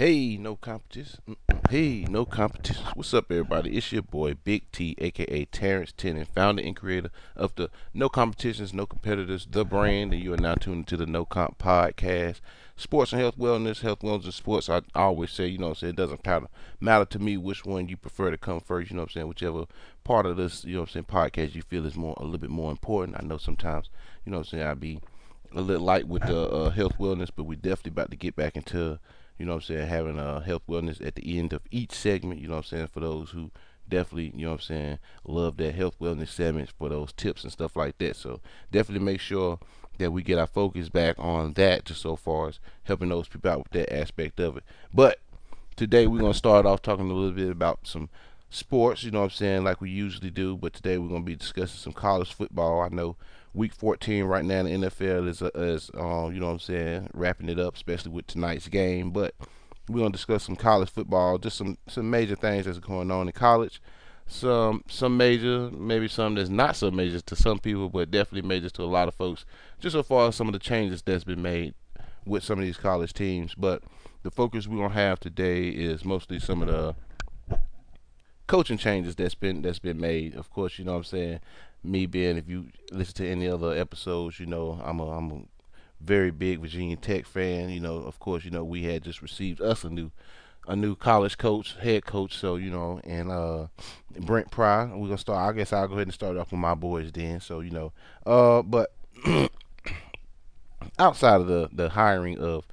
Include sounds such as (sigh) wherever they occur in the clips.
Hey, no competition. Hey, no competition. What's up, everybody? It's your boy Big T, aka Terrence Tennant, founder and creator of the No Competitions, No Competitors, the brand, and you are now tuned to the No Comp podcast. Sports and health, wellness, health, wellness, and sports. I always say, you know, what I'm saying it doesn't matter, matter to me which one you prefer to come first. You know, what I'm saying whichever part of this, you know, what I'm saying podcast you feel is more a little bit more important. I know sometimes, you know, what I'm saying I be a little light with the uh, health, wellness, but we definitely about to get back into you know what I'm saying, having a health wellness at the end of each segment, you know what I'm saying, for those who definitely, you know what I'm saying, love that health wellness segments for those tips and stuff like that. So definitely make sure that we get our focus back on that just so far as helping those people out with that aspect of it. But today we're gonna start off talking a little bit about some sports, you know what I'm saying, like we usually do, but today we're gonna be discussing some college football. I know week 14 right now in the NFL is, uh, is uh, you know what I'm saying, wrapping it up, especially with tonight's game. But we're gonna discuss some college football, just some some major things that's going on in college. Some some major, maybe some that's not so major to some people, but definitely major to a lot of folks. Just so far as some of the changes that's been made with some of these college teams. But the focus we're gonna have today is mostly some of the coaching changes that's been that's been made. Of course, you know what I'm saying me being if you listen to any other episodes, you know I'm a I'm a very big Virginia Tech fan. You know, of course, you know we had just received us a new a new college coach, head coach. So you know, and uh, Brent Pry. We're gonna start. I guess I'll go ahead and start off with my boys then. So you know, uh, but (clears throat) outside of the the hiring of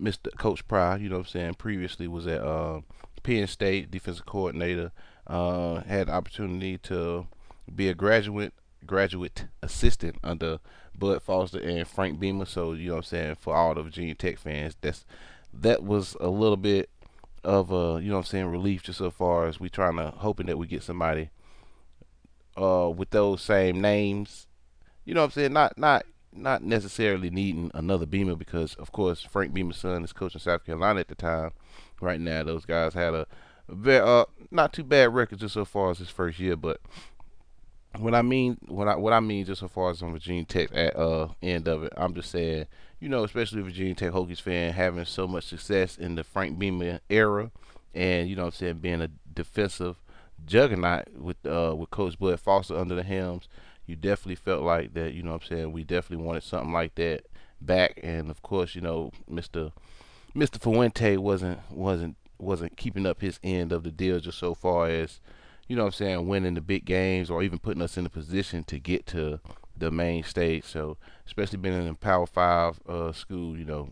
Mr. Coach Pry, you know what I'm saying. Previously was at uh, Penn State defensive coordinator. Uh, had opportunity to be a graduate graduate assistant under Bud Foster and Frank Beamer. So you know what I'm saying for all the Virginia Tech fans, that's that was a little bit of a you know what I'm saying relief just so far as we trying to hoping that we get somebody uh with those same names. You know what I'm saying? Not not not necessarily needing another Beamer because of course Frank Beamer's son is coaching South Carolina at the time. Right now, those guys had a very uh not too bad record just so far as his first year, but what I mean, what I what I mean, just so far as on Virginia Tech at uh end of it, I'm just saying, you know, especially Virginia Tech Hokies fan having so much success in the Frank Beamer era, and you know, I'm saying being a defensive juggernaut with uh with Coach Bud Foster under the helms, you definitely felt like that. You know, I'm saying we definitely wanted something like that back, and of course, you know, Mister Mister Fuente wasn't wasn't wasn't keeping up his end of the deal just so far as you know what I'm saying, winning the big games or even putting us in a position to get to the main stage. So, especially being in a Power Five uh, school, you know,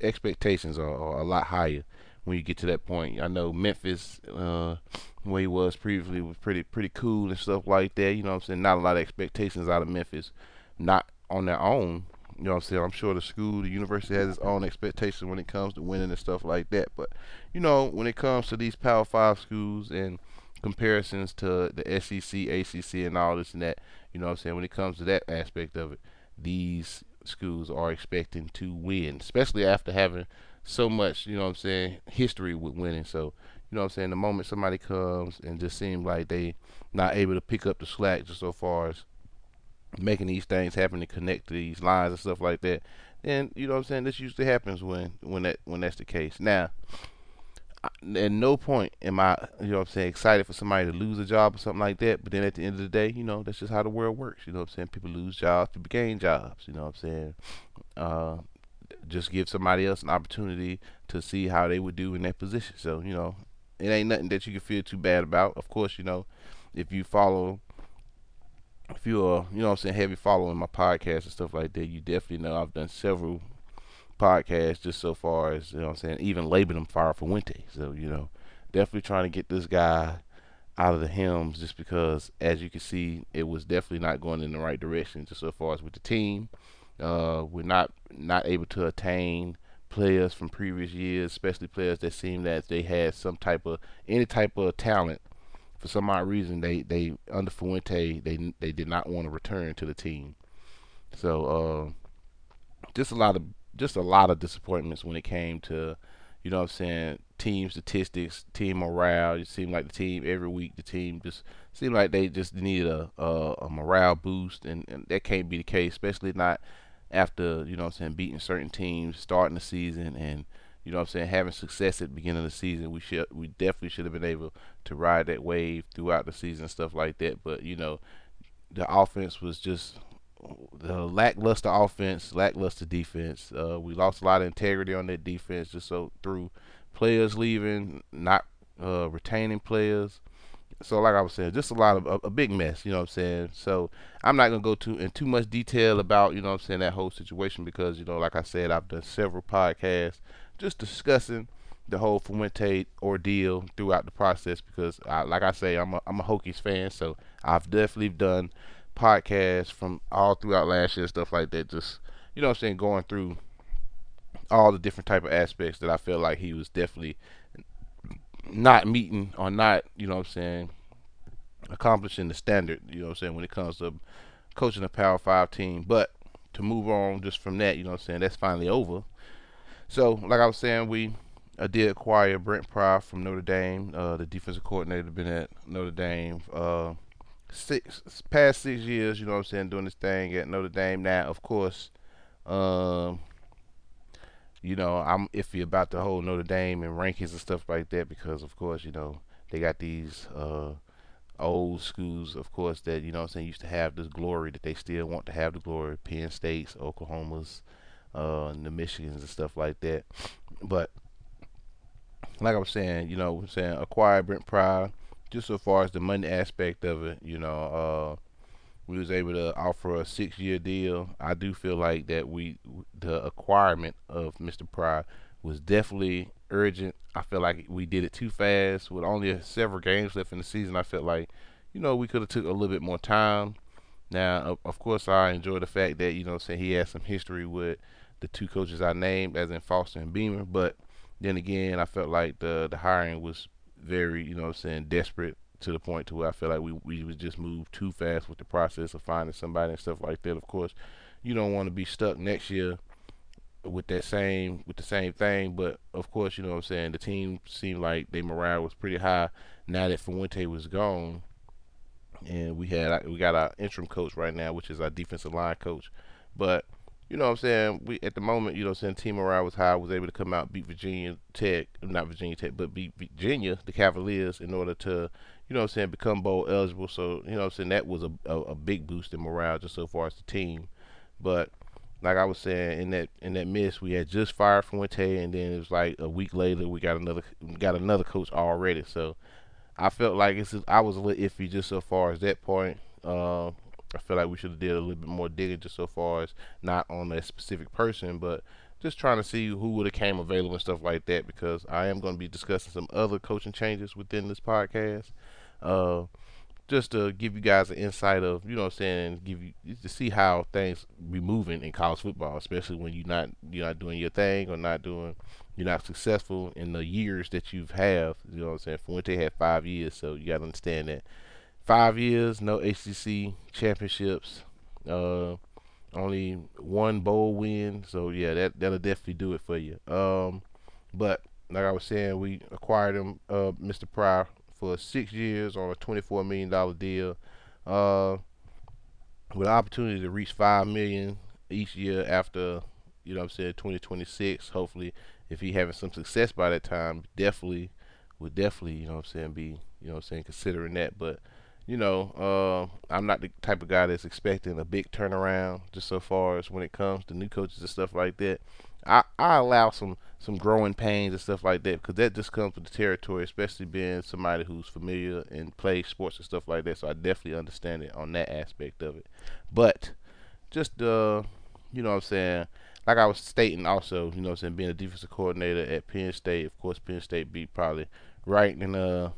expectations are, are, a lot higher when you get to that point. I know Memphis, uh, where he was previously, was pretty pretty cool and stuff like that. You know what I'm saying? Not a lot of expectations out of Memphis, not on their own. You know what I'm saying? I'm sure the school, the university has its own expectations when it comes to winning and stuff like that. But, you know, when it comes to these Power Five schools and – comparisons to the SEC, ACC, and all this and that. You know what I'm saying? When it comes to that aspect of it, these schools are expecting to win, especially after having so much, you know what I'm saying, history with winning. So, you know what I'm saying, the moment somebody comes and just seems like they not able to pick up the slack just so far as making these things happen to connect these lines and stuff like that, then you know what I'm saying, this usually happens when when that when that's the case. Now, at no point am I, you know what I'm saying, excited for somebody to lose a job or something like that. But then at the end of the day, you know, that's just how the world works. You know what I'm saying? People lose jobs, people gain jobs. You know what I'm saying? Uh, just give somebody else an opportunity to see how they would do in that position. So, you know, it ain't nothing that you can feel too bad about. Of course, you know, if you follow, if you're, you know I'm saying, heavy following my podcast and stuff like that, you definitely know I've done several podcast just so far as you know I'm saying, even labeling him Fire Fuente. So, you know, definitely trying to get this guy out of the helms just because as you can see it was definitely not going in the right direction just so far as with the team. Uh, we're not not able to attain players from previous years, especially players that seem that they had some type of any type of talent. For some odd reason, they they under Fuente they they did not want to return to the team. So uh, just a lot of just a lot of disappointments when it came to, you know what I'm saying, team statistics, team morale. It seemed like the team every week the team just seemed like they just needed a a, a morale boost and, and, that can't be the case, especially not after, you know what I'm saying, beating certain teams, starting the season and you know what I'm saying, having success at the beginning of the season. We should we definitely should have been able to ride that wave throughout the season, stuff like that. But you know, the offense was just the lackluster offense, lackluster defense. Uh, we lost a lot of integrity on that defense just so through players leaving, not uh, retaining players. So like I was saying, just a lot of a, a, big mess, you know what I'm saying? So I'm not gonna go too in too much detail about, you know what I'm saying, that whole situation because, you know, like I said, I've done several podcasts just discussing the whole Fuente ordeal throughout the process because I, like I say, I'm a I'm a Hokies fan, so I've definitely done podcasts from all throughout last year, stuff like that, just you know I'm saying, going through all the different type of aspects that I feel like he was definitely not meeting or not, you know what I'm saying, accomplishing the standard, you know what I'm saying, when it comes to coaching a Power 5 team. But to move on just from that, you know what I'm saying, that's finally over. So, like I was saying, we I did acquire Brent Pry from Notre Dame, uh, the defensive coordinator, been at Notre Dame uh, six past six years. You know what I'm saying, doing this thing at Notre Dame. Now, of course, um, you know, I'm iffy about the whole Notre Dame and rankings and stuff like that because, of course, you know, they got these uh, old schools, of course, that, you know I'm saying, used to have this glory that they still want to have the glory. Penn States, Oklahomas, uh, the Michigans and stuff like that. But, like I was saying, you know, I'm saying acquire Brent Pry, just so far as the money aspect of it, you know, uh, we was able to offer a six year deal. I do feel like that we the acquirement of Mr. Pry was definitely urgent. I feel like we did it too fast with only several games left in the season. I felt like, you know, we could have took a little bit more time. Now, of course, I enjoy the fact that you know, saying he has some history with the two coaches I named, as in Foster and Beamer. But then again, I felt like the the hiring was very, you know, I'm saying desperate to the point to where I feel like we we was just moved too fast with the process of finding somebody and stuff like that. Of course, you don't want to be stuck next year with that same with the same thing, but of course, you know what I'm saying. The team seemed like their morale was pretty high now that Fuente was gone, and we had we got our interim coach right now, which is our defensive line coach, but you know what I'm saying? We at the moment, you know, saying team morale was high, was able to come out beat Virginia Tech, not Virginia Tech, but beat Virginia, the Cavaliers, in order to, you know what I'm saying, become bowl eligible. So, you know what I'm saying, that was a, a, a, big boost in morale just so far as the team. But like I was saying, in that in that miss, we had just fired Fuente, and then it was like a week later we got another got another coach already. So I felt like it's I was a little iffy just so far as that point. Uh, I feel like we should have did a little bit more digging just so far as not on a specific person, but just trying to see who would have came available and stuff like that because I am going to be discussing some other coaching changes within this podcast. Uh, just to give you guys an insight of, you know what I'm saying, give you to see how things be moving in college football, especially when you're not you're not doing your thing or not doing you're not successful in the years that you've have. You know what I'm saying? Fuente had five years, so you gotta understand that five years, no ACC championships, uh, only one bowl win. So yeah, that that'll definitely do it for you. Um, but like I was saying, we acquired him, uh, Mr. Pryor, for six years on a twenty-four million dollar deal, uh, with an opportunity to reach five million each year after, you know, I'm saying 2026. Hopefully, if he having some success by that time, definitely would definitely, you know, I'm saying be, you know, I'm saying considering that, but you know, uh, I'm not the type of guy that's expecting a big turnaround just so far as when it comes to new coaches and stuff like that. I, I allow some some growing pains and stuff like that because that just comes with the territory, especially being somebody who's familiar and plays sports and stuff like that. So I definitely understand it on that aspect of it. But just uh, you know what I'm saying, like I was stating also, you know what I'm saying, being a defensive coordinator at Penn State, of course Penn State beat probably right in uh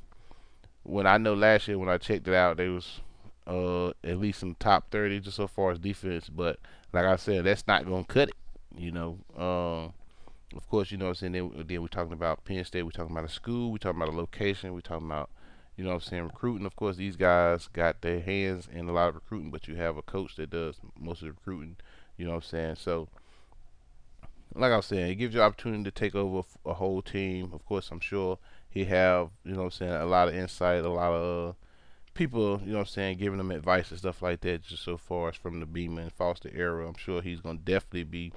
when I know last year when I checked it out, they was uh, at least in the top 30 just so far as defense. But like I said, that's not gonna cut it. You know, um, of course, you know what I'm saying. Then, then we're talking about Penn State. We're talking about a school. We're talking about a location. We're talking about you know what I'm saying recruiting. Of course, these guys got their hands in a lot of recruiting, but you have a coach that does most of the recruiting. You know what I'm saying. So like I was saying, it gives you opportunity to take over a whole team. Of course, I'm sure he have you know what I'm saying a lot of insight, a lot of uh, people you know what I'm saying giving him advice and stuff like that. Just so far as from the Beamer and Foster era, I'm sure he's gonna definitely be You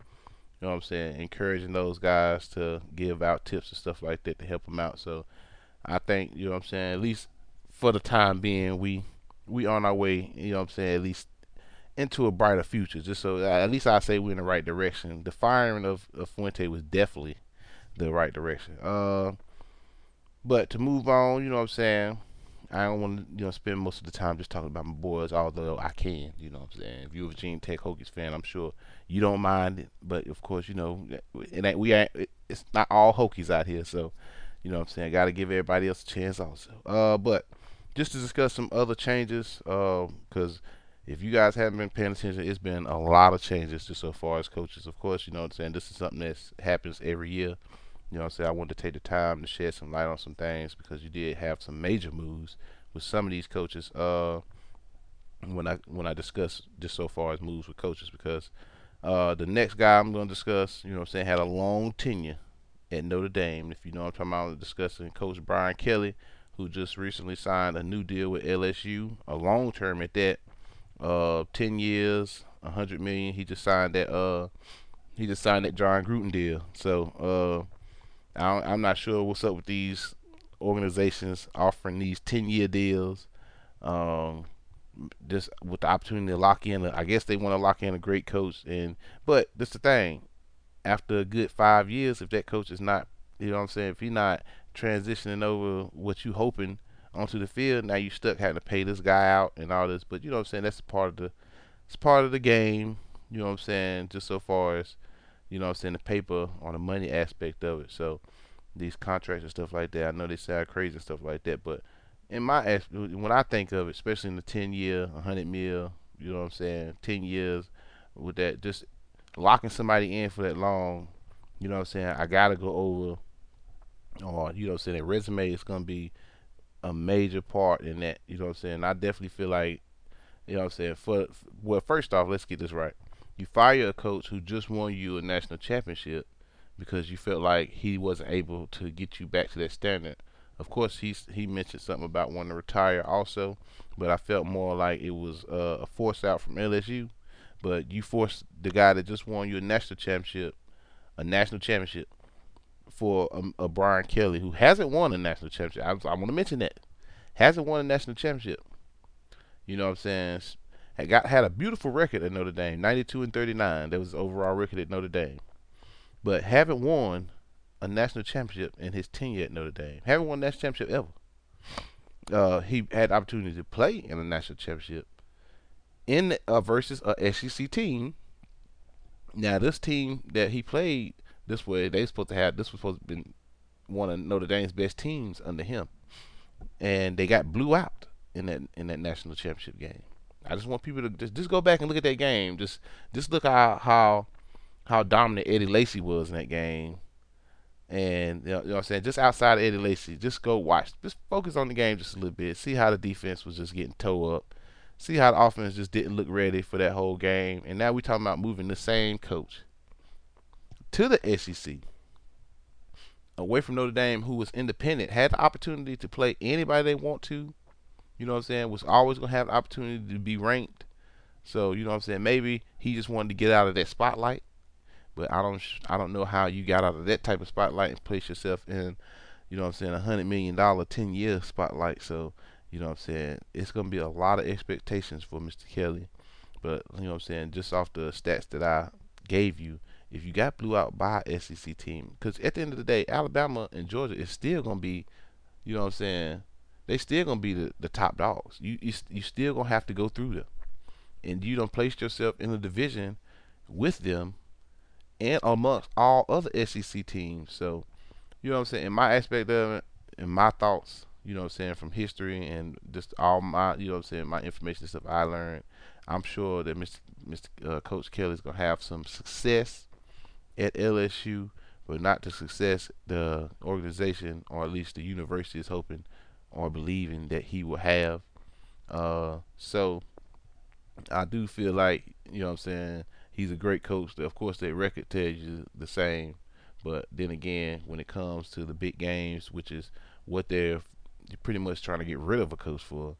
know what I'm saying? Encouraging those guys to give out tips and stuff like that to help them out. So I think you know what I'm saying. At least for the time being, we we on our way. You know what I'm saying. At least into a brighter future. Just so at least I say we're in the right direction. The firing of, of Fuente was definitely the right direction. Uh, but to move on, you know what I'm saying. I don't want to, you know, spend most of the time just talking about my boys, although I can, you know what I'm saying. If you're a Virginia Tech Hokies fan, I'm sure you don't mind it. But of course, you know, it ain't, we ain't, it's not all Hokies out here, so you know what I'm saying. Got to give everybody else a chance also. Uh, but just to discuss some other changes, because uh, if you guys haven't been paying attention, it's been a lot of changes just so far as coaches. Of course, you know what I'm saying. This is something that happens every year. You know what I'm saying? I wanted to take the time to shed some light on some things because you did have some major moves with some of these coaches. Uh, when I when I discuss just so far as moves with coaches because uh, the next guy I'm going to discuss, you know what I'm saying, had a long tenure at Notre Dame. If you know what I'm talking about, discussing Coach Brian Kelly, who just recently signed a new deal with LSU, a long term at that, uh, 10 years, 100 million. He just signed that. Uh, he just signed that Jon Gruden deal. So uh, I am not sure what's up with these organizations offering these 10 year deals. Um, just with the opportunity to lock in, I guess they want to lock in a great coach. And but that's the thing, after a good five years, if that coach is not, you know what I'm saying, if he's not transitioning over what you hoping onto the field, now you're stuck having to pay this guy out and all this. But you know what I'm saying, that's part of the, it's part of the game. You know what I'm saying, just so far as you know, I'm saying the paper on the money aspect of it. So these contracts and stuff like that, I know they sound crazy and stuff like that, but in my when I think of it, especially in the 10 year, 100 mil, you know what I'm saying, 10 years with that, just locking somebody in for that long, you know what I'm saying. I gotta go over, or you know what I'm saying. That resume is gonna be a major part in that. You know what I'm saying. I definitely feel like, you know what I'm saying. For well, first off, let's get this right. You fire a coach who just won you a national championship because you felt like he wasn't able to get you back to that standard. Of course, he he mentioned something about wanting to retire also, but I felt more like it was uh, a force out from LSU. But you forced the guy that just won you a national championship, a national championship, for a, a Brian Kelly who hasn't won a national championship. I, I want to mention that hasn't won a national championship. You know what I'm saying? Had got had a beautiful record at Notre Dame, 92 and 39. That was overall record at Notre Dame, but haven't won a national championship in his tenure at Notre Dame. Haven't won a national championship ever. Uh, he had opportunity to play in a national championship in uh, versus a SEC team. Now this team that he played this way, they supposed to have this was supposed to be one of Notre Dame's best teams under him, and they got blew out in that in that national championship game. I just want people to just, just go back and look at that game. Just just look how how how dominant Eddie Lacy was in that game. And you know, you know, what I'm saying, just outside of Eddie Lacy, just go watch, just focus on the game just a little bit. See how the defense was just getting toe up. See how the offense just didn't look ready for that whole game. And now we're talking about moving the same coach to the SEC, away from Notre Dame, who was independent, had the opportunity to play anybody they want to, you know what I'm saying, was always going to have the opportunity to be ranked. So, you know what I'm saying, maybe he just wanted to get out of that spotlight. But I don't I don't know how you got out of that type of spotlight and place yourself in, you know what I'm saying, a hundred million dollar ten year spotlight. So, you know what I'm saying, it's gonna be a lot of expectations for Mr. Kelly. But you know what I'm saying, just off the stats that I gave you, if you got blew out by SEC team, because at the end of the day, Alabama and Georgia is still gonna be, you know what I'm saying, they still gonna be the, the top dogs. You, you you still gonna have to go through them, and you don't place yourself in a division with them and amongst all other SEC teams. So, you know what I'm saying. In my aspect of it, in my thoughts, you know what I'm saying, from history and just all my, you know what I'm saying, my information stuff I learned, I'm sure that Mr. Mr. Uh, Coach is gonna have some success at LSU, but not the success the organization or at least the university is hoping or believing that he will have. Uh, so I do feel like you know what I'm saying he's a great coach. Of course, their record tells you the same, but then again, when it comes to the big games, which is what they're pretty much trying to get rid of a coach for,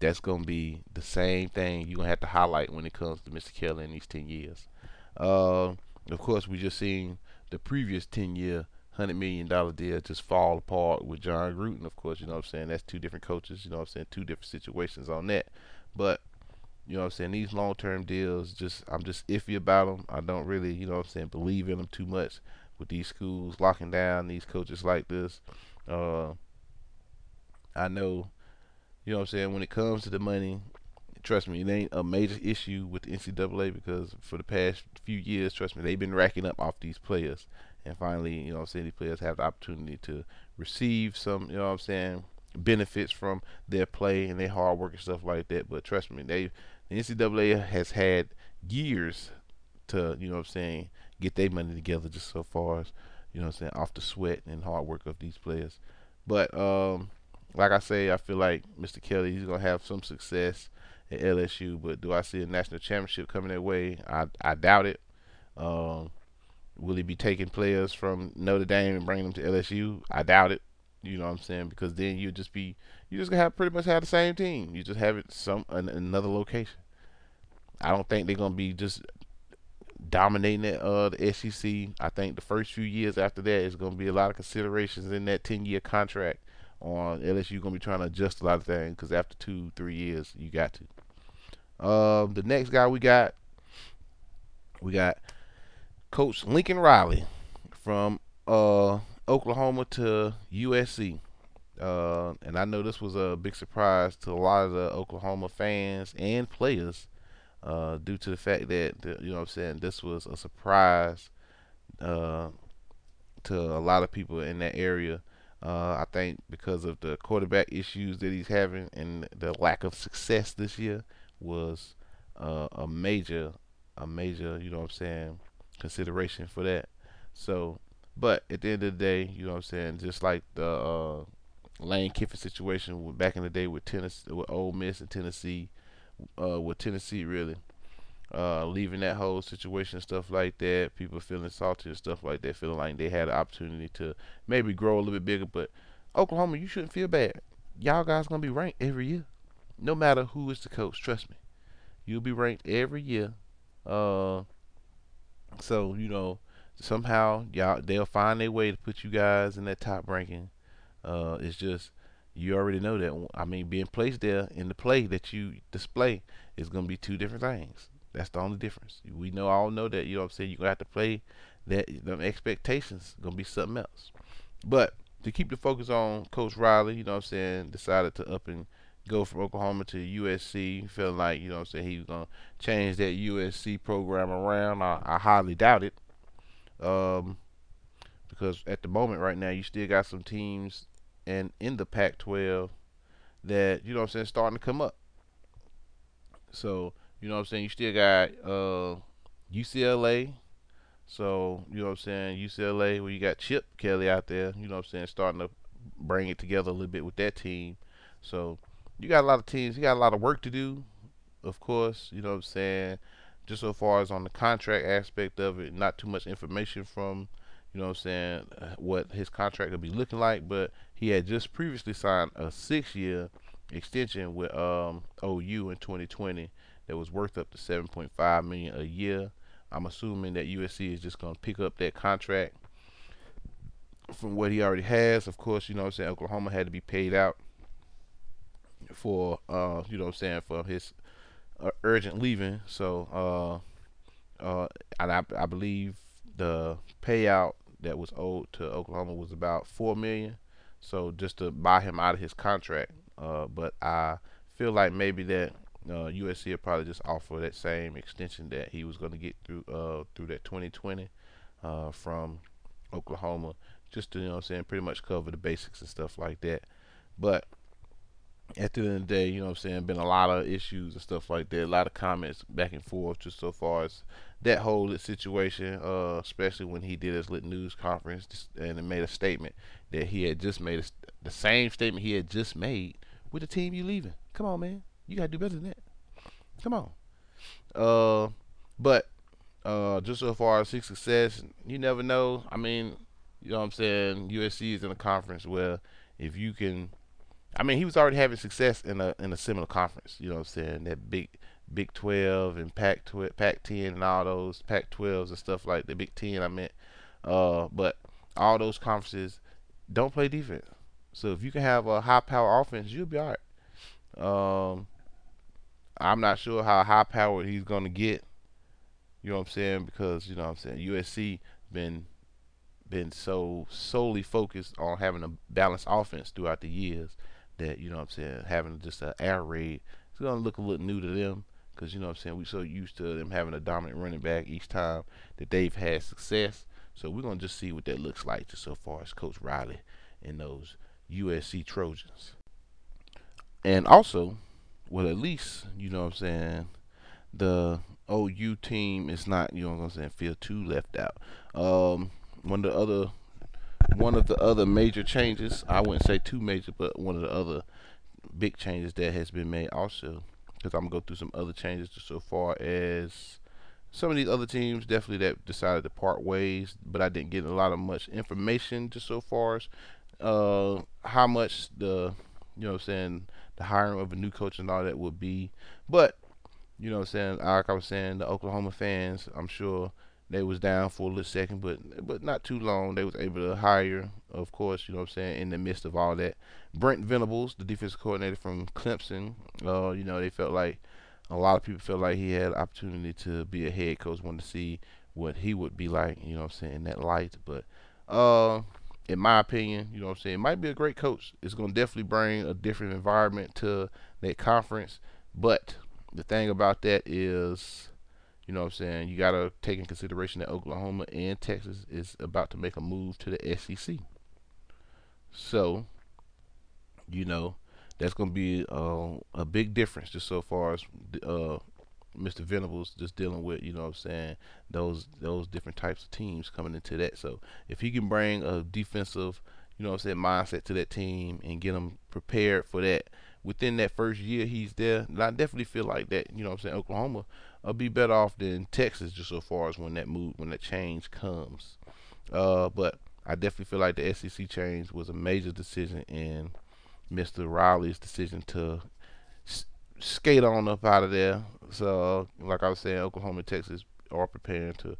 that's gonna be the same thing you're gonna have to highlight when it comes to Mr. Kelly in these ten years. Uh, of course, we just seen the previous 10 year, $100 million deal just fall apart with Jon Gruden. Of course, you know what I'm saying? That's two different coaches, you know what I'm saying? Two different situations on that. But, you know what I'm saying? These long term deals, just I'm just iffy about them. I don't really, you know what I'm saying, believe in them too much with these schools locking down these coaches like this. Uh, I know, you know what I'm saying, when it comes to the money, trust me, it ain't a major issue with the NCAA because for the past few years, trust me, they've been racking up off these players. And finally, you know I'm saying, these players have the opportunity to receive some, you know what I'm saying, benefits from their play and their hard work and stuff like that. But trust me, they the NCAA has had years to, you know what I'm saying, get their money together just so far as, you know I'm saying, off the sweat and hard work of these players. But um like I say, I feel like Mr. Kelly, he's gonna have some success at LSU, but do I see a national championship coming their way? I I doubt it. Um, will he be taking players from Notre Dame and bringing them to LSU? I doubt it. You know what I'm saying? Because then you just be you just gonna have pretty much have the same team. You just have it some another location. I don't think they're gonna be just dominating uh, the SEC. I think the first few years after that is to be a lot of considerations in that 10 year contract on LSU. To be trying to adjust a lot of things because after two, three years, you got to. Um, the next guy we got, we got Coach Lincoln Riley from uh, Oklahoma to USC. Uh, and I know this was a big surprise to a lot of the Oklahoma fans and players uh, due to the fact that, you know what I'm saying, this was a surprise uh, to a lot of people in that area. Uh, I think because of the quarterback issues that he's having and the lack of success this year, was uh, a major, a major, you know what I'm saying, consideration for that. So, but at the end of the day, you know what I'm saying, just like the uh, Lane Kiffin situation back in the day with Tennessee, with Ole Miss and Tennessee, uh, with Tennessee really. Uh, leaving that whole situation and stuff like that, people feeling salty and stuff like that, feeling like they had an opportunity to maybe grow a little bit bigger. But Oklahoma, you shouldn't feel bad. Y'all guys gonna be ranked every year no matter who is the coach. Trust me, you'll be ranked every year. Uh, so you know somehow y'all they'll find their way to put you guys in that top ranking. Uh, it's just you already know that. I mean, being placed there in the play that you display is going to be two different things. That's the only difference. We know all know that. You know what I'm saying? You're gonna have to play that. The expectations gonna be something else. But to keep the focus on Coach Riley, you know what I'm saying, decided to up and go from Oklahoma to USC. Feeling like, you know I'm saying, he was going to change that USC program around. I, I highly doubt it. Um, because at the moment right now, you still got some teams and in the Pac 12 that, you know I'm saying, starting to come up. So, you know I'm saying, you still got uh, UCLA. So, you know I'm saying, UCLA, where you got Chip Kelly out there, you know I'm saying, starting to bring it together a little bit with that team. So, you got a lot of teams. You got a lot of work to do, of course. You know what I'm saying? Just so far as on the contract aspect of it, not too much information from, you know what I'm saying, uh, what his contract will be looking like. But he had just previously signed a six-year extension with um, OU in 2020 that was worth up to 7.5 million a year. I'm assuming that USC is just going to pick up that contract from what he already has. Of course, you know what I'm saying, Oklahoma had to be paid out for uh, you know I'm saying for his uh, urgent leaving. So uh, uh, and I, I believe the payout that was owed to Oklahoma was about four million. So just to buy him out of his contract. Uh, but I feel like maybe that uh, USC will probably just offer that same extension that he was going to get through uh, through that 2020 uh, from Oklahoma, just to you know I'm saying pretty much cover the basics and stuff like that. But at the end of the day, you know what I'm saying, been a lot of issues and stuff like that, a lot of comments back and forth just so far as that whole situation, uh, especially when he did his lit news conference and made a statement that he had just made a, the same statement he had just made with the team you leaving. Come on, man, you gotta do better than that. Come on. Uh, but uh, just so far as his success, you never know. I mean, you know what I'm saying. USC is in a conference where if you can I mean, he was already having success in a in a similar conference. You know what I'm saying? That big Big 12 and Pac 12, Pac 10 and all those Pac 12s and stuff like the Big 10. I meant, uh, but all those conferences don't play defense. So if you can have a high power offense, you'll be all right. Um, I'm not sure how high powered he's gonna get. You know what I'm saying? Because you know what I'm saying USC been been so solely focused on having a balanced offense throughout the years that you know what I'm saying having just an air raid it's gonna look a little new to them because you know what I'm saying we're so used to them having a dominant running back each time that they've had success. So we're gonna just see what that looks like just so far as Coach Riley and those USC Trojans. And also, well at least, you know what I'm saying, the OU team is not, you know what I'm saying, feel too left out. Um, one of the other one of the other major changes, I wouldn't say too major, but one of the other big changes that has been made also, because I'm gonna go through some other changes just so far as some of these other teams definitely that decided to part ways, but I didn't get a lot of much information just so far as uh, how much the you know what I'm saying the hiring of a new coach and all that would be. But you know what I'm saying, like I was saying, the Oklahoma fans, I'm sure they was down for a little second, but but not too long. They was able to hire, of course, you know what I'm saying, in the midst of all that. Brent Venables, the defensive coordinator from Clemson, uh, you know, they felt like a lot of people felt like he had opportunity to be a head coach, wanted to see what he would be like, you know what I'm saying, in that light. But uh in my opinion, you know what I'm saying, it might be a great coach. It's gonna definitely bring a different environment to that conference. But the thing about that is you know what I'm saying? You got to take in consideration that Oklahoma and Texas is about to make a move to the SEC. So, you know, that's going to be uh, a big difference just so far as uh, Mr. Venables just dealing with, you know what I'm saying, those those different types of teams coming into that. So, if he can bring a defensive, you know what I'm saying, mindset to that team and get them prepared for that within that first year he's there, I definitely feel like that, you know what I'm saying, Oklahoma will be better off than Texas just so far as when that move when that change comes. Uh, but I definitely feel like the SEC change was a major decision in Mr. Riley's decision to s- skate on up out of there. So, like I was saying, Oklahoma and Texas are preparing to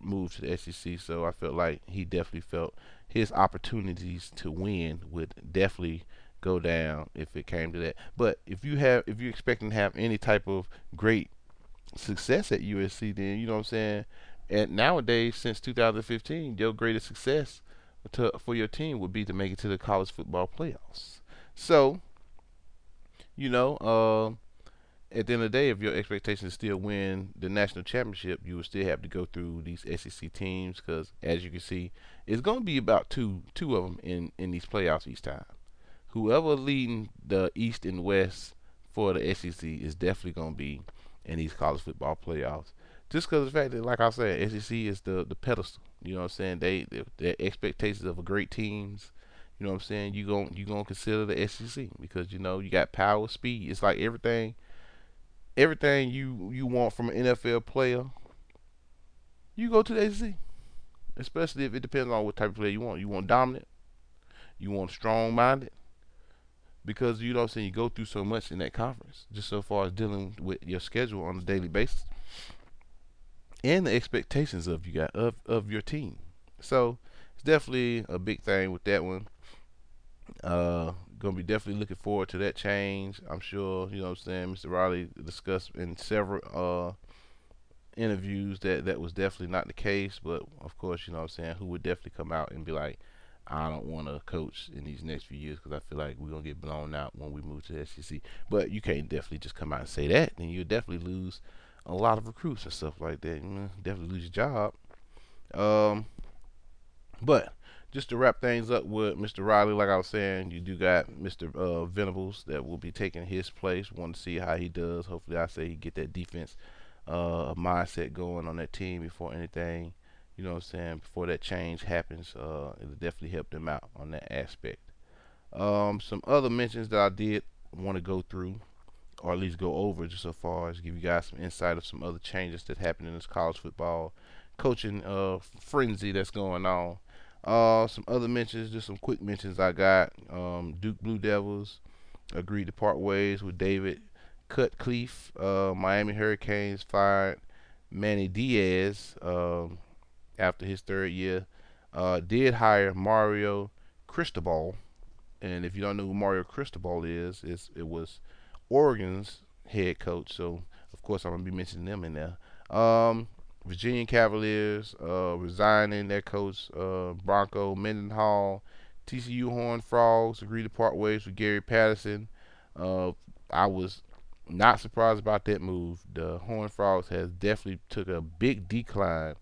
move to the SEC. So I felt like he definitely felt his opportunities to win would definitely go down if it came to that. But if you have if you're expecting to have any type of great success at USC, then you know what I'm saying. And nowadays, since 2015, your greatest success to, for your team would be to make it to the college football playoffs. So, you know, uh, at the end of the day, if your expectation is still win the national championship, you will still have to go through these SEC teams because, as you can see, it's going to be about two two of them in in these playoffs each time. Whoever leading the East and West for the SEC is definitely going to be in these college football playoffs. Just because of the fact that, like I said, SEC is the the pedestal. You know what I'm saying? They the expectations of a great teams. You know what I'm saying? You going you gonna consider the SEC because you know you got power, speed. It's like everything, everything you you want from an NFL player. You go to the SEC, especially if it depends on what type of player you want. You want dominant, you want strong minded, because you know what I'm saying you go through so much in that conference just so far as dealing with your schedule on a daily basis and the expectations of you got of of your team. So it's definitely a big thing with that one. Uh gonna be definitely looking forward to that change. I'm sure you know what i'm saying mr riley discussed in several uh interviews that that was definitely not the case but of course you know what i'm saying who would definitely come out and be like I don't want to coach in these next few years because I feel like we're gonna get blown out when we move to the SEC. But you can't definitely just come out and say that, then you'll definitely lose a lot of recruits and stuff like that. You definitely lose your job. Um, but just to wrap things up with Mr. Riley, like I was saying, you do got Mr. Uh, Venables that will be taking his place. Want to see how he does. Hopefully, I say he get that defense uh, mindset going on that team before anything you know what I'm saying, before that change happens, uh, it'll definitely help them out on that aspect. Um, some other mentions that I did want to go through, or at least go over just so far as give you guys some insight of some other changes that happened in this college football coaching uh, frenzy that's going on. Uh, some other mentions, just some quick mentions I got. Um, Duke Blue Devils agreed to part ways with David Cutcliffe. Uh, Miami Hurricanes fired Manny Diaz um, after his third year. Uh, did hire Mario Cristobal, and if you don't know who Mario Cristobal is, it was Oregon's head coach. So of course I'm gonna be mentioning them in there. Um, Virginia Cavaliers uh, resigning their coach uh, Bronco Mendenhall. TCU Horned Frogs agreed to part ways with Gary Patterson. Uh, I was not surprised about that move. The Horned Frogs has definitely took a big decline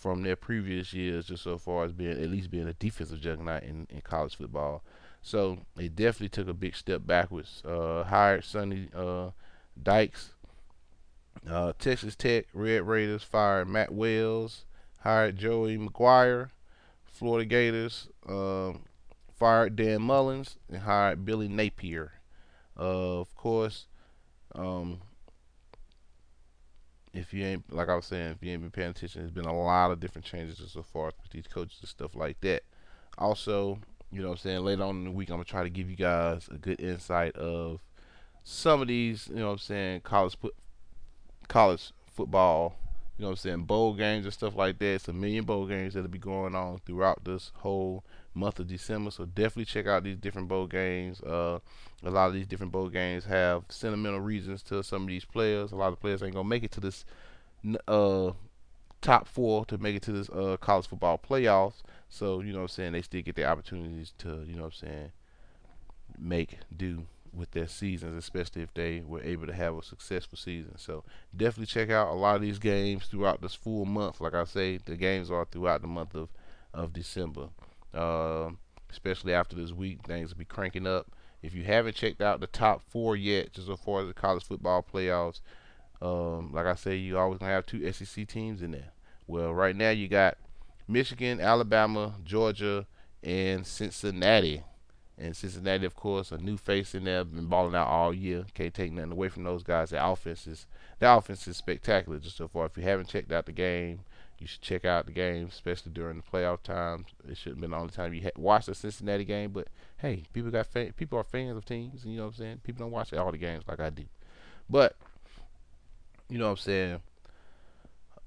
from their previous years, just so far as being at least being a defensive juggernaut in, in college football. So they definitely took a big step backwards. Uh, hired Sonny uh, Dykes. Uh, Texas Tech Red Raiders fired Matt Wells. Hired Joey McGuire. Florida Gators um, fired Dan Mullins and hired Billy Napier. Uh, of course, um, if you ain't like I was saying, if you ain't been paying attention, there's been a lot of different changes so far with these coaches and stuff like that. Also, you know what I'm saying, later on in the week I'm gonna try to give you guys a good insight of some of these, you know what I'm saying, college college football, you know what I'm saying, bowl games and stuff like that. It's a million bowl games that'll be going on throughout this whole month of December. So definitely check out these different bowl games. Uh, a lot of these different bowl games have sentimental reasons to some of these players. A lot of players ain't gonna make it to this uh, top four to make it to this uh, college football playoffs. So you know what I'm saying they still get the opportunities to you know what I'm saying make do with their seasons, especially if they were able to have a successful season. So definitely check out a lot of these games throughout this full month. Like I say, the games are throughout the month of of December. Uh, especially after this week, things will be cranking up. If you haven't checked out the top four yet, just as far as the college football playoffs, um, like I say, you always gonna have two SEC teams in there. Well, right now you got Michigan, Alabama, Georgia, and Cincinnati. And Cincinnati, of course, a new face in there, been balling out all year. Can't take nothing away from those guys. The offense is the offense is spectacular just so far. If you haven't checked out the game, you should check out the game, especially during the playoff times. It shouldn't been the only time you ha- watch the Cincinnati game, but hey, people got fa- people are fans of teams, and you know what I'm saying. People don't watch all the games like I do, but you know what I'm saying.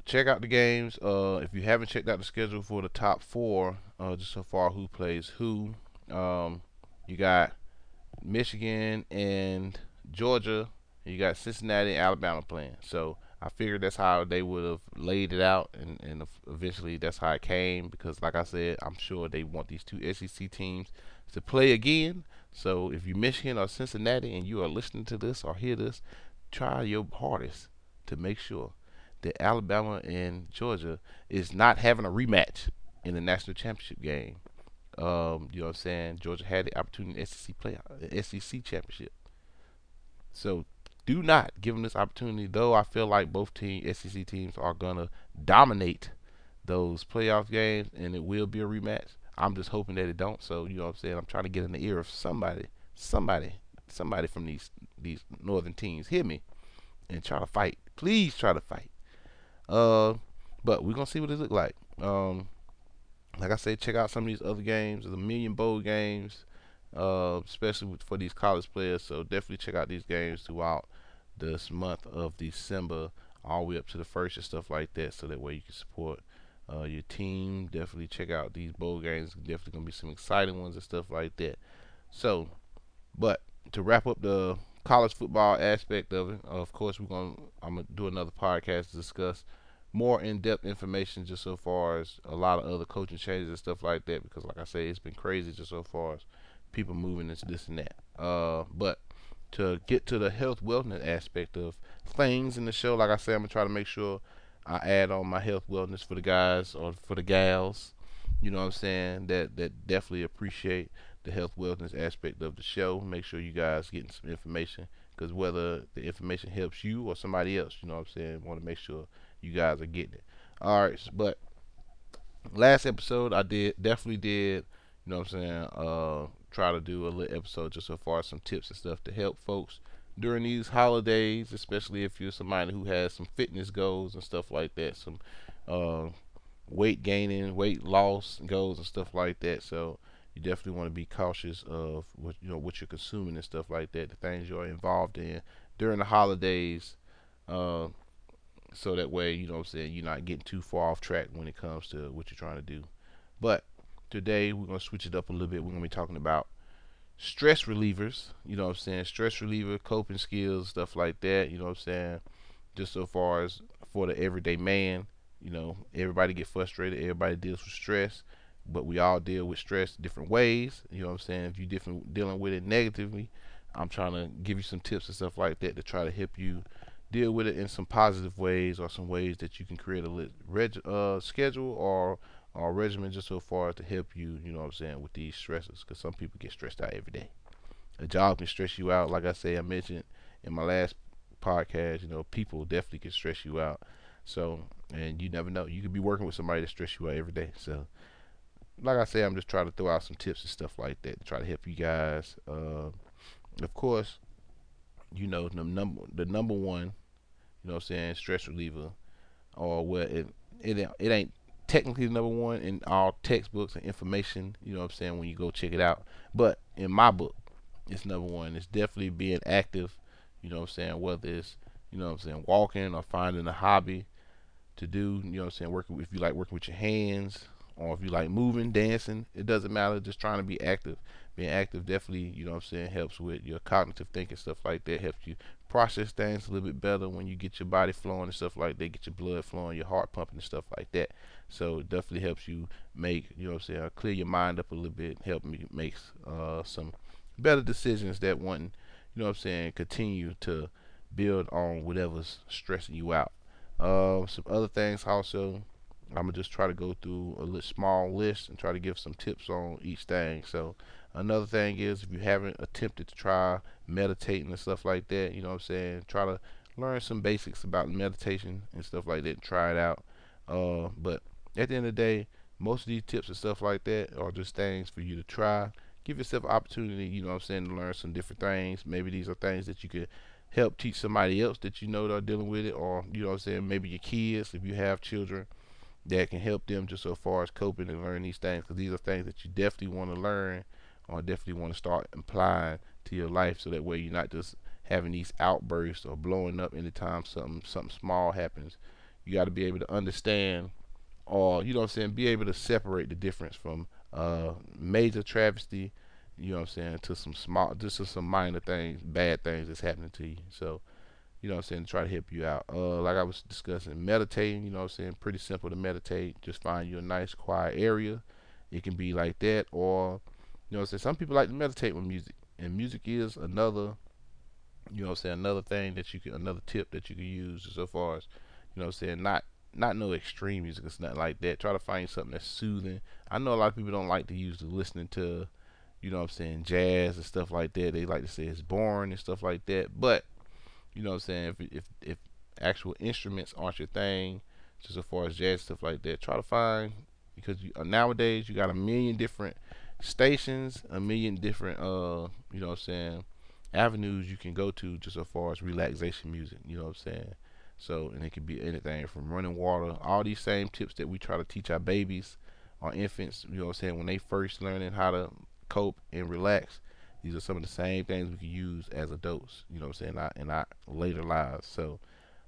Check out the games. Uh, if you haven't checked out the schedule for the top four, uh, just so far, who plays who. Um, you got Michigan and Georgia. You got Cincinnati and Alabama playing. So I figured that's how they would have laid it out, and, and eventually that's how it came. Because, like I said, I'm sure they want these two SEC teams to play again. So, if you're Michigan or Cincinnati and you are listening to this or hear this, try your hardest to make sure that Alabama and Georgia is not having a rematch in the national championship game. Um, you know what I'm saying? Georgia had the opportunity in SEC play, SEC championship. So do not give them this opportunity. Though I feel like both team SEC teams are gonna dominate those playoff games, and it will be a rematch. I'm just hoping that it don't. So you know what I'm saying. I'm trying to get in the ear of somebody, somebody, somebody from these these northern teams. Hear me, and try to fight. Please try to fight. Uh, but we're gonna see what it look like. Um, like I said, check out some of these other games. A million bowl games uh, especially for these college players. So definitely check out these games throughout this month of December, all the way up to the first and stuff like that. So that way you can support uh, your team. Definitely check out these bowl games. Definitely gonna be some exciting ones and stuff like that. So, but to wrap up the college football aspect of it, of course we're gonna I'm gonna do another podcast to discuss more in-depth information just so far as a lot of other coaching changes and stuff like that because like I say it's been crazy just so far as people moving into this and that. Uh, but to get to the health wellness aspect of things in the show, like I said, I'm gonna try to make sure I add on my health wellness for the guys or for the gals. You know what I'm saying? That that definitely appreciate the health wellness aspect of the show. Make sure you guys getting some information because whether the information helps you or somebody else, you know what I'm saying, want to make sure you guys are getting it. All right, but last episode I did definitely did, you know what I'm saying, uh, try to do a little episode just so far some tips and stuff to help folks during these holidays, especially if you're somebody who has some fitness goals and stuff like that, some uh, weight gaining, weight loss goals and stuff like that. So you definitely want to be cautious of what you know what you're consuming and stuff like that, the things you're involved in during the holidays. Uh, so that way, you know what I'm saying, you're not getting too far off track when it comes to what you're trying to do. But today we're gonna switch it up a little bit. We're gonna be talking about stress relievers, you know what I'm saying, stress reliever, coping skills, stuff like that, you know what I'm saying. Just so far as for the everyday man, you know, everybody get frustrated, everybody deals with stress, but we all deal with stress different ways. You know what I'm saying? If you're different dealing with it negatively, I'm trying to give you some tips and stuff like that to try to help you deal with it in some positive ways or some ways that you can create a lit reg- uh, schedule or or regimen just so far to help you, you know what I'm saying, with these stresses. Because some people get stressed out every day. A job can stress you out. Like I say, I mentioned in my last podcast, you know, people definitely can stress you out. So, and you never know. You could be working with somebody that stress you out every day. So, like I say, I'm just trying to throw out some tips and stuff like that to try to help you guys. Uh, of course, you know the number the number one, you know, what I'm saying stress reliever, or what it it it ain't technically the number one in all textbooks and information. You know, what I'm saying when you go check it out, but in my book, it's number one. It's definitely being active. You know, what I'm saying whether it's you know, what I'm saying walking or finding a hobby to do. You know, what I'm saying working if you like working with your hands or if you like moving, dancing, it doesn't matter. Just trying to be active. Being active definitely, you know what I'm saying, helps with your cognitive thinking, stuff like that. Helps you process things a little bit better when you get your body flowing and stuff like that, get your blood flowing, your heart pumping and stuff like that. So it definitely helps you make, you know what I'm saying, clear your mind up a little bit, help me make uh, some better decisions that one, you know what I'm saying, continue to build on whatever's stressing you out. Uh, some other things also I'm gonna just try to go through a small list and try to give some tips on each thing. So another thing is if you haven't attempted to try meditating and stuff like that, you know what I'm saying, try to learn some basics about meditation and stuff like that. Try it out. Uh, but at the end of the day, most of these tips and stuff like that are just things for you to try. Give yourself opportunity, you know what I'm saying, to learn some different things. Maybe these are things that you could help teach somebody else that you know that are dealing with it, or you know what I'm saying, maybe your kids if you have children that can help them just so far as coping and learn these things because these are things that you definitely want to learn or definitely want to start applying to your life so that way you're not just having these outbursts or blowing up anytime something something small happens. You got to be able to understand or you know what I'm saying, be able to separate the difference from uh, major travesty, you know what I'm saying, to some small just to some minor things, bad things that's happening to you. So you know what I'm saying, to try to help you out. Uh, like I was discussing, meditating, you know what I'm saying, pretty simple to meditate. Just find you a nice quiet area. It can be like that, or, you know what I'm saying, some people like to meditate with music. And music is another, you know what I'm saying, another thing that you can, another tip that you can use so far as, you know what I'm saying, not, not no extreme music, it's not like that. Try to find something that's soothing. I know a lot of people don't like to use the listening to, you know what I'm saying, jazz and stuff like that. They like to say it's boring and stuff like that. But you know what I'm saying? If if if actual instruments aren't your thing, just as far as jazz stuff like that, try to find because you, uh, nowadays you got a million different stations, a million different uh, you know what I'm saying, avenues you can go to just as far as relaxation music. You know what I'm saying? So and it could be anything from running water, all these same tips that we try to teach our babies, our infants. You know what I'm saying? When they first learning how to cope and relax these are some of the same things we can use as adults, you know what I'm saying, in our later lives. So,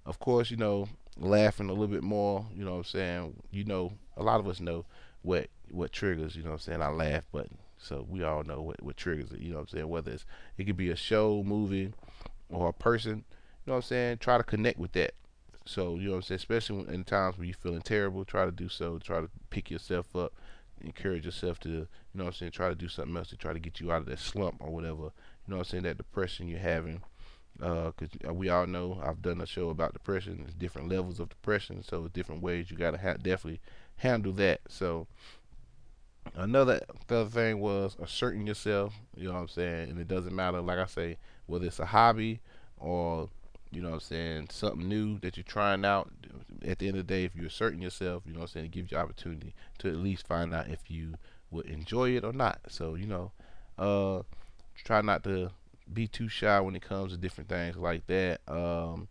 of course, you know, laughing a little bit more, you know what I'm saying, you know, a lot of us know what what triggers, you know what I'm saying, our laugh button. So we all know what, what triggers it, you know what I'm saying, whether it's it could be a show, movie, or a person, you know what I'm saying, try to connect with that. So, you know what I'm saying, especially in times when you're feeling terrible, try to do so, try to pick yourself up encourage yourself to, you know what I'm saying, try to do something else to try to get you out of that slump or whatever, you know what I'm saying, that depression you're having. Because uh, we all know I've done a show about depression. There's different levels of depression, so different ways you gotta ha- definitely handle that. So another other thing was asserting yourself. You know what I'm saying, and it doesn't matter. Like I say, whether it's a hobby or you know what I'm saying, something new that you're trying out. At the end of the day, if you're asserting yourself, you know what I'm saying, it gives you opportunity to at least find out if you would enjoy it or not. So, you know, uh, try not to be too shy when it comes to different things like that. Um,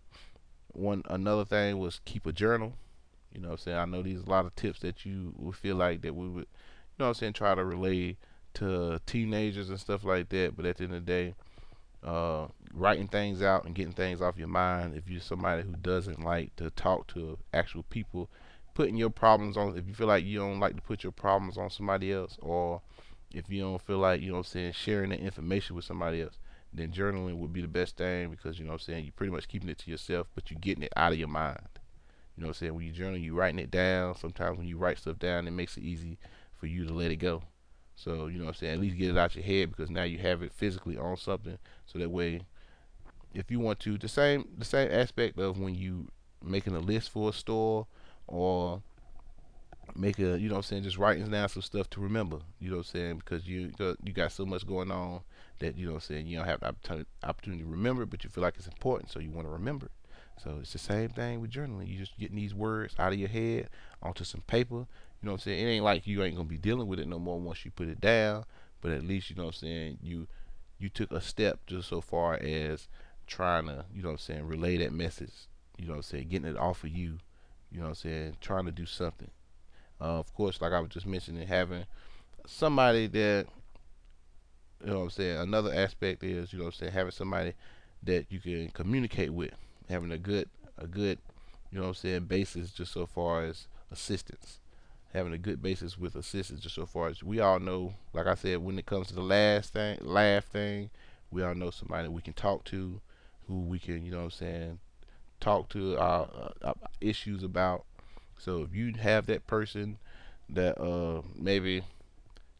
one another thing was keep a journal. You know I'm saying? I know these a lot of tips that you would feel like that we would, you know I'm saying, try to relay to teenagers and stuff like that. But at the end of the day, uh, writing things out and getting things off your mind. If you're somebody who doesn't like to talk to actual people, putting your problems on. If you feel like you don't like to put your problems on somebody else, or if you don't feel like you know what I'm saying sharing that information with somebody else, then journaling would be the best thing because you know what I'm saying you're pretty much keeping it to yourself, but you're getting it out of your mind. You know what I'm saying? When you journal, you're writing it down. Sometimes when you write stuff down, it makes it easy for you to let it go. So, you know what I'm saying? At least get it out your head because now you have it physically on something. So that way if you want to, the same the same aspect of when you making a list for a store or make a you know I'm saying just writing down some stuff to remember you know I'm saying because you you got so much going on that you know I'm saying you don't have the opportunity, to remember it but you feel like it's important so you want to remember it. So it's the same thing with journaling. You're just getting these words out of your head onto some paper you know I'm saying? It ain't like you ain't gonna be dealing with it no more once you put it down but at least you know I'm saying you you took a step just so far as trying to you know I'm saying relay that message you know I'm saying getting it off of you you know what I'm saying trying to do something uh, of course, like I was just mentioning, having somebody that you know what I'm saying. Another aspect is you know what I'm saying having somebody that you can communicate with, having a good a good you know what I'm saying basis just so far as assistance. Having a good basis with assistance just so far as we all know, like I said, when it comes to the last thing, laugh thing, we all know somebody we can talk to, who we can, you know what I'm saying, talk to our, uh, issues about, so if you have that person that uh maybe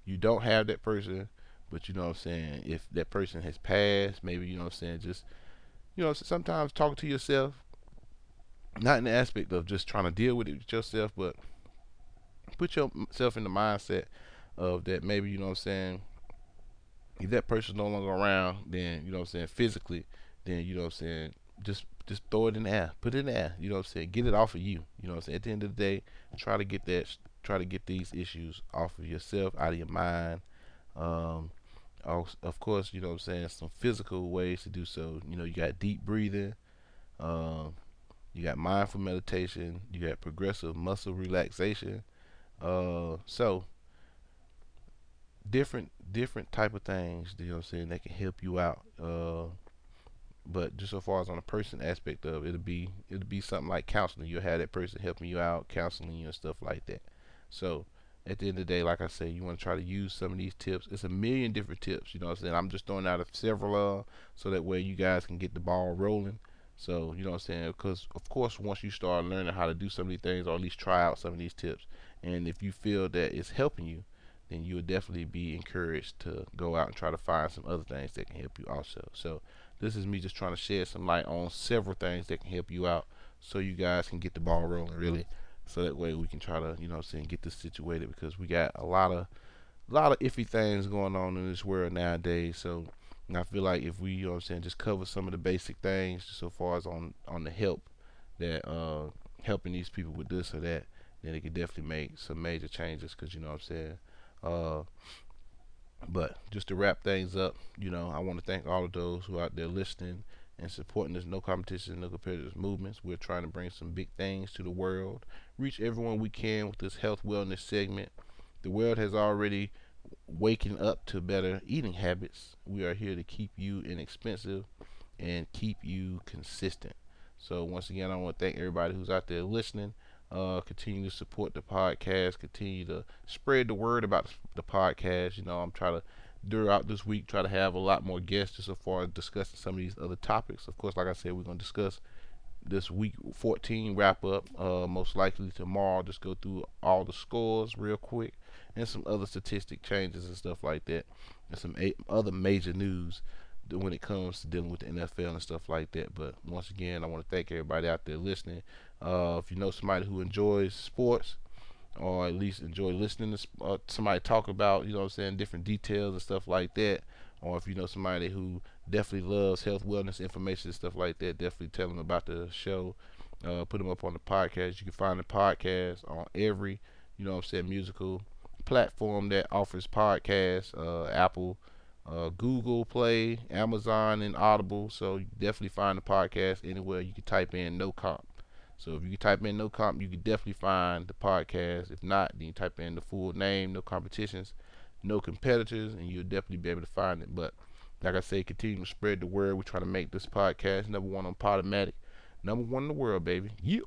you don't have that person, but you know what I'm saying, if that person has passed, maybe you know what I'm saying, just you know, sometimes talk to yourself, not in the aspect of just trying to deal with it yourself, but put yourself in the mindset of that maybe, you know what I'm saying, if that person's no longer around, then you know what I'm saying, physically, then you know what I'm saying, just just throw it in the air, put it in the air. You know what I'm saying? Get it off of you. You know what I'm saying? At the end of the day, try to get that, try to get these issues off of yourself, out of your mind. Um, of course, you know what I'm saying? Some physical ways to do so. You know, you got deep breathing. Um, you got mindful meditation. You got progressive muscle relaxation. Uh, so different different type of things. You know what I'm saying? That can help you out. Uh, but just so far as on a person aspect of it, it'll be it'll be something like counseling. You'll have that person helping you out, counseling you and stuff like that. So at the end of the day, like I say, you want to try to use some of these tips. It's a million different tips. You know what I'm saying? I'm just throwing out a several uh so that way you guys can get the ball rolling. So you know what I'm saying? Because of course, once you start learning how to do some of these things, or at least try out some of these tips, and if you feel that it's helping you, then you will definitely be encouraged to go out and try to find some other things that can help you also. So this is me just trying to shed some light on several things that can help you out so you guys can get the ball rolling really. So that way we can try to, you know I'm saying, get this situated because we got a lot of a lot of iffy things going on in this world nowadays. So I feel like if we, you know I'm saying, just cover some of the basic things so far as on on the help that uh helping these people with this or that, then it could definitely make some major changes because you know what I'm saying. Uh, but just to wrap things up, you know, I want to thank all of those who are out there listening and supporting this no competition, no competitors movements. We're trying to bring some big things to the world, reach everyone we can with this health wellness segment. The world has already waking up to better eating habits. We are here to keep you inexpensive and keep you consistent. So once again, I want to thank everybody who's out there listening. Uh, continue to support the podcast. Continue to spread the word about the podcast. You know, I'm trying to throughout this week try to have a lot more guests just so far as discussing some of these other topics. Of course, like I said, we're to discuss this week 14 wrap up. Uh, most likely tomorrow. Just go through all the scores real quick and some other statistic changes and stuff like that, and some other major news when it comes to dealing with the NFL and stuff like that. But once again, I want to thank everybody out there listening. Uh, if you know somebody who enjoys sports, or at least enjoy listening to uh, somebody talk about, you know I'm saying, different details and stuff like that, or if you know somebody who definitely loves health, wellness information and stuff like that, definitely tell them about the show. Uh, put them up on the podcast. You can find the podcast on every, you know I'm saying, musical platform that offers podcasts, uh, Apple, uh, Google Play, Amazon, and Audible. So you definitely find the podcast anywhere. You can type in No Comp. So if you type in No Comp, you can definitely find the podcast. If not, then you type in the full name, No Competitions. no competitors, and you'll definitely be able to find it. But like I say, continue to spread the word. We're trying to make this podcast number one on Podomatic, number one in the world, baby. You.